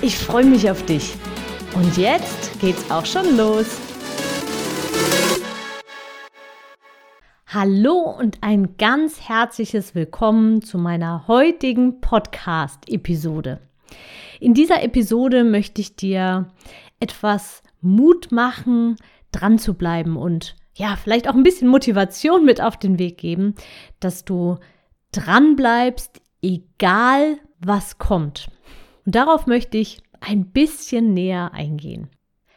Ich freue mich auf dich. Und jetzt geht's auch schon los. Hallo und ein ganz herzliches Willkommen zu meiner heutigen Podcast-Episode. In dieser Episode möchte ich dir etwas Mut machen, dran zu bleiben und ja, vielleicht auch ein bisschen Motivation mit auf den Weg geben, dass du dran bleibst, egal was kommt. Und darauf möchte ich ein bisschen näher eingehen.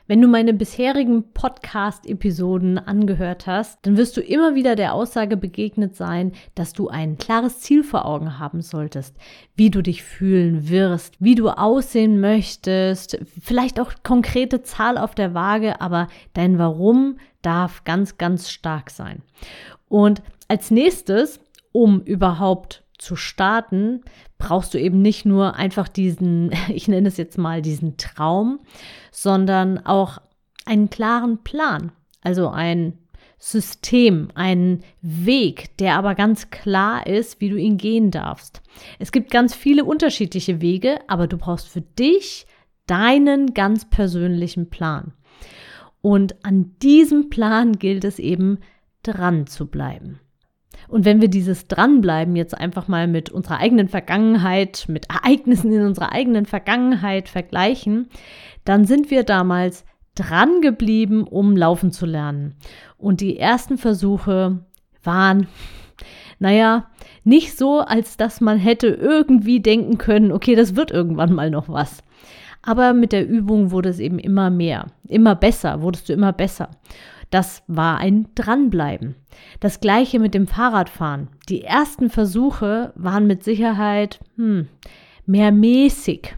Wenn du meine bisherigen Podcast-Episoden angehört hast, dann wirst du immer wieder der Aussage begegnet sein, dass du ein klares Ziel vor Augen haben solltest, wie du dich fühlen wirst, wie du aussehen möchtest, vielleicht auch konkrete Zahl auf der Waage, aber dein Warum darf ganz, ganz stark sein. Und als nächstes, um überhaupt zu starten, brauchst du eben nicht nur einfach diesen, ich nenne es jetzt mal diesen Traum, sondern auch einen klaren Plan, also ein System, einen Weg, der aber ganz klar ist, wie du ihn gehen darfst. Es gibt ganz viele unterschiedliche Wege, aber du brauchst für dich deinen ganz persönlichen Plan. Und an diesem Plan gilt es eben dran zu bleiben. Und wenn wir dieses Dranbleiben jetzt einfach mal mit unserer eigenen Vergangenheit, mit Ereignissen in unserer eigenen Vergangenheit vergleichen, dann sind wir damals dran geblieben, um laufen zu lernen. Und die ersten Versuche waren, naja, nicht so, als dass man hätte irgendwie denken können, okay, das wird irgendwann mal noch was. Aber mit der Übung wurde es eben immer mehr, immer besser, wurdest du immer besser. Das war ein Dranbleiben. Das gleiche mit dem Fahrradfahren. Die ersten Versuche waren mit Sicherheit hm, mehr mäßig.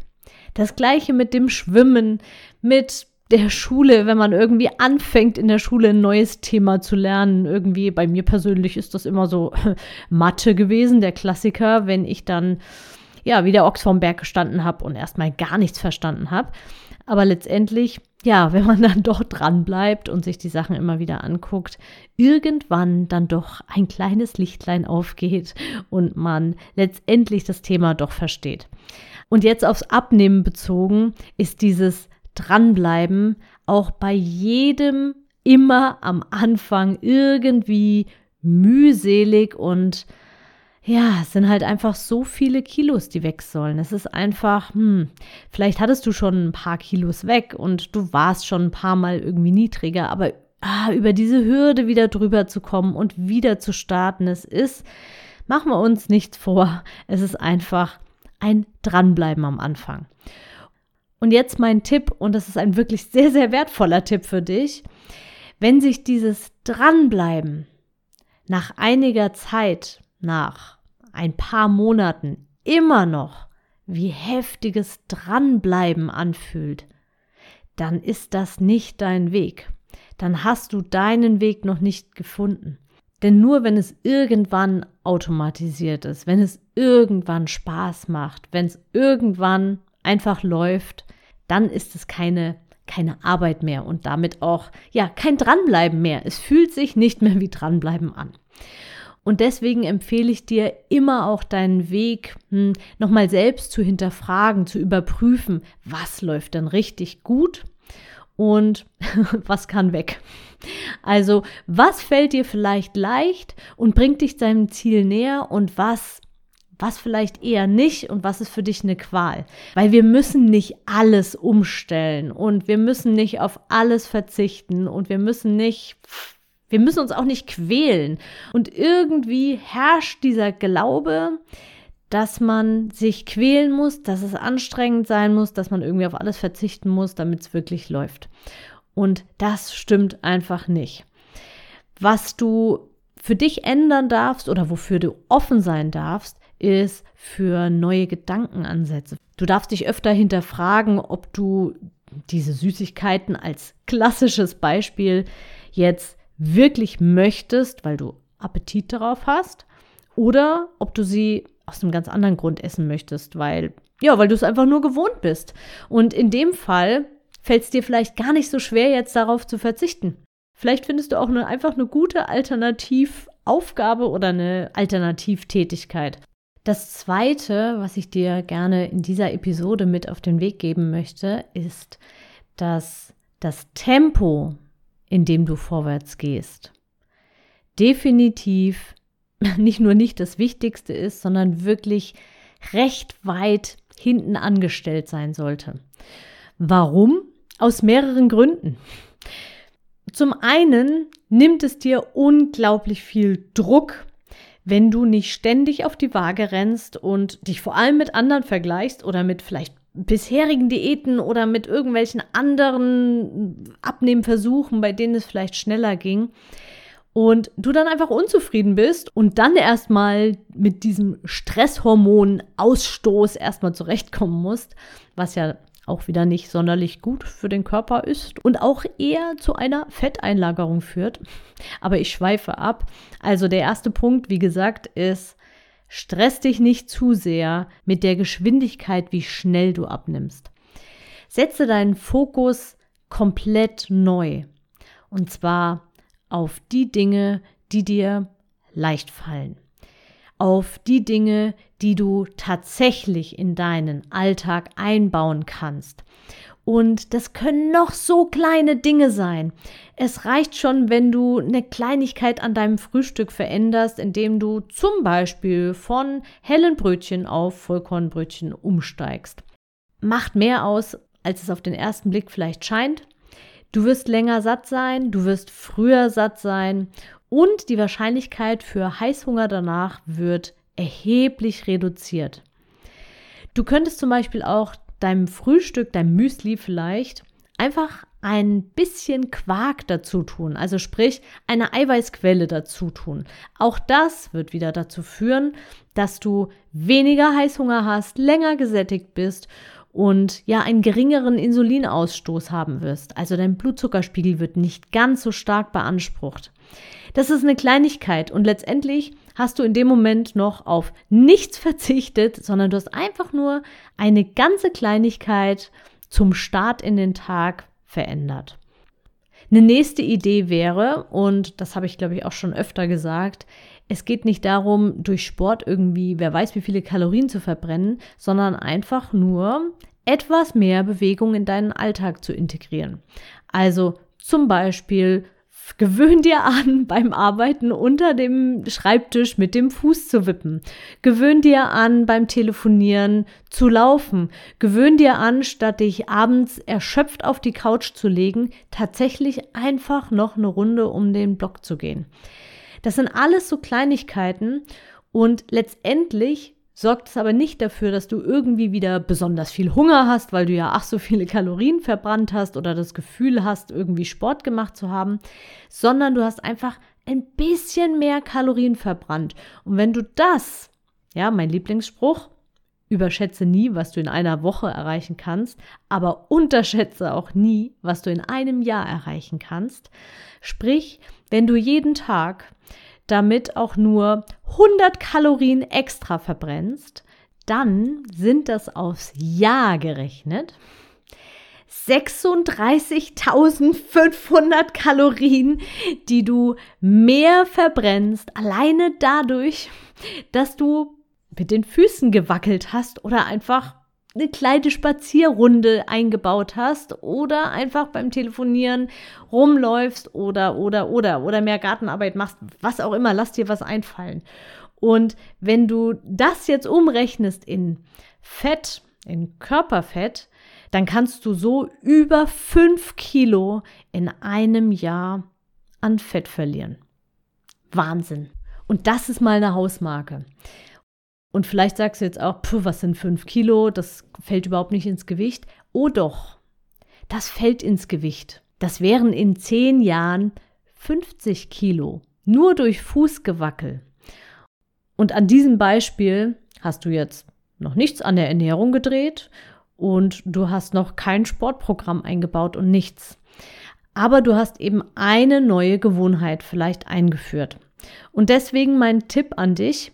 Das gleiche mit dem Schwimmen, mit der Schule, wenn man irgendwie anfängt, in der Schule ein neues Thema zu lernen. Irgendwie, bei mir persönlich ist das immer so Mathe gewesen, der Klassiker, wenn ich dann ja, wie der Ochs vom Berg gestanden habe und erstmal gar nichts verstanden habe. Aber letztendlich, ja, wenn man dann doch dran bleibt und sich die Sachen immer wieder anguckt, irgendwann dann doch ein kleines Lichtlein aufgeht und man letztendlich das Thema doch versteht. Und jetzt aufs Abnehmen bezogen ist dieses Dranbleiben auch bei jedem immer am Anfang irgendwie mühselig und ja, es sind halt einfach so viele Kilos, die weg sollen. Es ist einfach, hm, vielleicht hattest du schon ein paar Kilos weg und du warst schon ein paar Mal irgendwie niedriger, aber ah, über diese Hürde wieder drüber zu kommen und wieder zu starten, es ist, machen wir uns nichts vor, es ist einfach ein Dranbleiben am Anfang. Und jetzt mein Tipp, und das ist ein wirklich sehr, sehr wertvoller Tipp für dich. Wenn sich dieses Dranbleiben nach einiger Zeit nach ein paar Monaten immer noch wie heftiges Dranbleiben anfühlt, dann ist das nicht dein Weg. Dann hast du deinen Weg noch nicht gefunden. Denn nur wenn es irgendwann automatisiert ist, wenn es irgendwann Spaß macht, wenn es irgendwann einfach läuft, dann ist es keine keine Arbeit mehr und damit auch ja kein dranbleiben mehr. Es fühlt sich nicht mehr wie dranbleiben an. Und deswegen empfehle ich dir immer auch deinen Weg hm, nochmal selbst zu hinterfragen, zu überprüfen, was läuft denn richtig gut und was kann weg. Also, was fällt dir vielleicht leicht und bringt dich deinem Ziel näher und was was vielleicht eher nicht und was ist für dich eine Qual. Weil wir müssen nicht alles umstellen und wir müssen nicht auf alles verzichten und wir müssen nicht wir müssen uns auch nicht quälen. Und irgendwie herrscht dieser Glaube, dass man sich quälen muss, dass es anstrengend sein muss, dass man irgendwie auf alles verzichten muss, damit es wirklich läuft. Und das stimmt einfach nicht. Was du für dich ändern darfst oder wofür du offen sein darfst, ist für neue Gedankenansätze. Du darfst dich öfter hinterfragen, ob du diese Süßigkeiten als klassisches Beispiel jetzt wirklich möchtest, weil du Appetit darauf hast, oder ob du sie aus einem ganz anderen Grund essen möchtest, weil ja, weil du es einfach nur gewohnt bist. Und in dem Fall fällt es dir vielleicht gar nicht so schwer, jetzt darauf zu verzichten. Vielleicht findest du auch eine, einfach eine gute Alternativaufgabe oder eine Alternativtätigkeit. Das Zweite, was ich dir gerne in dieser Episode mit auf den Weg geben möchte, ist, dass das Tempo, in dem du vorwärts gehst, definitiv nicht nur nicht das Wichtigste ist, sondern wirklich recht weit hinten angestellt sein sollte. Warum? Aus mehreren Gründen. Zum einen nimmt es dir unglaublich viel Druck, wenn du nicht ständig auf die Waage rennst und dich vor allem mit anderen vergleichst oder mit vielleicht bisherigen Diäten oder mit irgendwelchen anderen Abnehmversuchen, bei denen es vielleicht schneller ging. Und du dann einfach unzufrieden bist und dann erstmal mit diesem Stresshormonausstoß erstmal zurechtkommen musst, was ja auch wieder nicht sonderlich gut für den Körper ist und auch eher zu einer Fetteinlagerung führt. Aber ich schweife ab. Also der erste Punkt, wie gesagt, ist, stress dich nicht zu sehr mit der Geschwindigkeit, wie schnell du abnimmst. Setze deinen Fokus komplett neu. Und zwar auf die Dinge, die dir leicht fallen auf die Dinge, die du tatsächlich in deinen Alltag einbauen kannst. Und das können noch so kleine Dinge sein. Es reicht schon, wenn du eine Kleinigkeit an deinem Frühstück veränderst, indem du zum Beispiel von hellen Brötchen auf Vollkornbrötchen umsteigst. Macht mehr aus, als es auf den ersten Blick vielleicht scheint. Du wirst länger satt sein, du wirst früher satt sein und die Wahrscheinlichkeit für Heißhunger danach wird erheblich reduziert. Du könntest zum Beispiel auch deinem Frühstück, deinem Müsli vielleicht einfach ein bisschen Quark dazu tun, also sprich eine Eiweißquelle dazu tun. Auch das wird wieder dazu führen, dass du weniger Heißhunger hast, länger gesättigt bist und ja einen geringeren Insulinausstoß haben wirst. Also dein Blutzuckerspiegel wird nicht ganz so stark beansprucht. Das ist eine Kleinigkeit und letztendlich hast du in dem Moment noch auf nichts verzichtet, sondern du hast einfach nur eine ganze Kleinigkeit zum Start in den Tag verändert. Eine nächste Idee wäre, und das habe ich glaube ich auch schon öfter gesagt, es geht nicht darum, durch Sport irgendwie, wer weiß, wie viele Kalorien zu verbrennen, sondern einfach nur etwas mehr Bewegung in deinen Alltag zu integrieren. Also zum Beispiel Gewöhn dir an, beim Arbeiten unter dem Schreibtisch mit dem Fuß zu wippen. Gewöhn dir an, beim Telefonieren zu laufen. Gewöhn dir an, statt dich abends erschöpft auf die Couch zu legen, tatsächlich einfach noch eine Runde um den Block zu gehen. Das sind alles so Kleinigkeiten und letztendlich sorgt es aber nicht dafür, dass du irgendwie wieder besonders viel Hunger hast, weil du ja ach so viele Kalorien verbrannt hast oder das Gefühl hast, irgendwie Sport gemacht zu haben, sondern du hast einfach ein bisschen mehr Kalorien verbrannt. Und wenn du das, ja, mein Lieblingsspruch, überschätze nie, was du in einer Woche erreichen kannst, aber unterschätze auch nie, was du in einem Jahr erreichen kannst. Sprich, wenn du jeden Tag damit auch nur 100 Kalorien extra verbrennst, dann sind das aufs Jahr gerechnet 36.500 Kalorien, die du mehr verbrennst, alleine dadurch, dass du mit den Füßen gewackelt hast oder einfach eine kleine Spazierrunde eingebaut hast oder einfach beim Telefonieren rumläufst oder, oder, oder, oder mehr Gartenarbeit machst, was auch immer, lass dir was einfallen. Und wenn du das jetzt umrechnest in Fett, in Körperfett, dann kannst du so über fünf Kilo in einem Jahr an Fett verlieren. Wahnsinn. Und das ist mal eine Hausmarke. Und vielleicht sagst du jetzt auch, puh, was sind fünf Kilo? Das fällt überhaupt nicht ins Gewicht. Oh doch, das fällt ins Gewicht. Das wären in zehn Jahren 50 Kilo. Nur durch Fußgewackel. Und an diesem Beispiel hast du jetzt noch nichts an der Ernährung gedreht und du hast noch kein Sportprogramm eingebaut und nichts. Aber du hast eben eine neue Gewohnheit vielleicht eingeführt. Und deswegen mein Tipp an dich,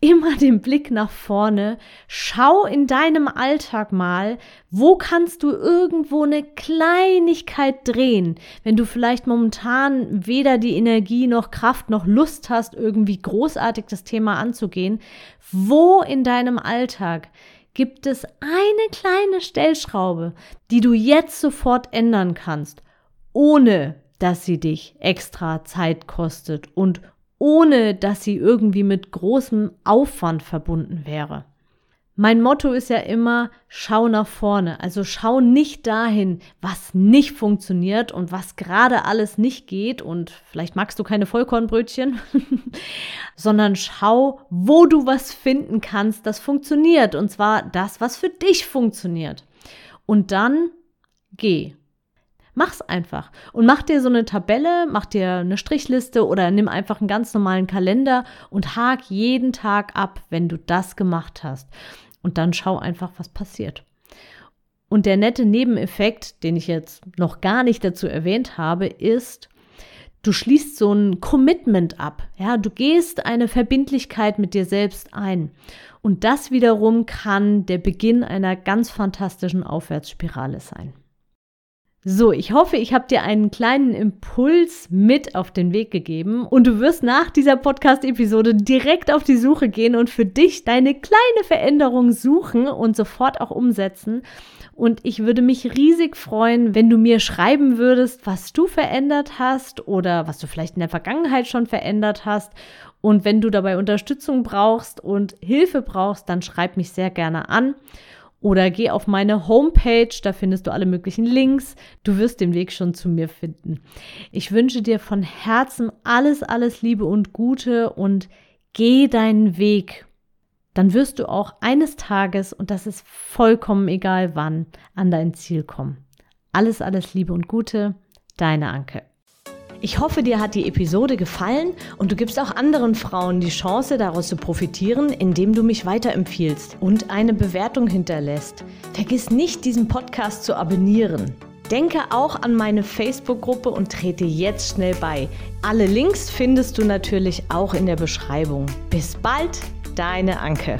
immer den Blick nach vorne. Schau in deinem Alltag mal, wo kannst du irgendwo eine Kleinigkeit drehen, wenn du vielleicht momentan weder die Energie noch Kraft noch Lust hast, irgendwie großartig das Thema anzugehen. Wo in deinem Alltag gibt es eine kleine Stellschraube, die du jetzt sofort ändern kannst, ohne dass sie dich extra Zeit kostet und ohne dass sie irgendwie mit großem Aufwand verbunden wäre. Mein Motto ist ja immer, schau nach vorne. Also schau nicht dahin, was nicht funktioniert und was gerade alles nicht geht und vielleicht magst du keine Vollkornbrötchen, sondern schau, wo du was finden kannst, das funktioniert und zwar das, was für dich funktioniert. Und dann geh. Mach's einfach und mach dir so eine Tabelle, mach dir eine Strichliste oder nimm einfach einen ganz normalen Kalender und hak jeden Tag ab, wenn du das gemacht hast. Und dann schau einfach, was passiert. Und der nette Nebeneffekt, den ich jetzt noch gar nicht dazu erwähnt habe, ist, du schließt so ein Commitment ab. Ja, du gehst eine Verbindlichkeit mit dir selbst ein. Und das wiederum kann der Beginn einer ganz fantastischen Aufwärtsspirale sein. So, ich hoffe, ich habe dir einen kleinen Impuls mit auf den Weg gegeben und du wirst nach dieser Podcast-Episode direkt auf die Suche gehen und für dich deine kleine Veränderung suchen und sofort auch umsetzen. Und ich würde mich riesig freuen, wenn du mir schreiben würdest, was du verändert hast oder was du vielleicht in der Vergangenheit schon verändert hast. Und wenn du dabei Unterstützung brauchst und Hilfe brauchst, dann schreib mich sehr gerne an oder geh auf meine Homepage, da findest du alle möglichen Links. Du wirst den Weg schon zu mir finden. Ich wünsche dir von Herzen alles, alles Liebe und Gute und geh deinen Weg. Dann wirst du auch eines Tages, und das ist vollkommen egal wann, an dein Ziel kommen. Alles, alles Liebe und Gute, deine Anke. Ich hoffe, dir hat die Episode gefallen und du gibst auch anderen Frauen die Chance, daraus zu profitieren, indem du mich weiterempfiehlst und eine Bewertung hinterlässt. Vergiss nicht, diesen Podcast zu abonnieren. Denke auch an meine Facebook-Gruppe und trete jetzt schnell bei. Alle Links findest du natürlich auch in der Beschreibung. Bis bald, deine Anke.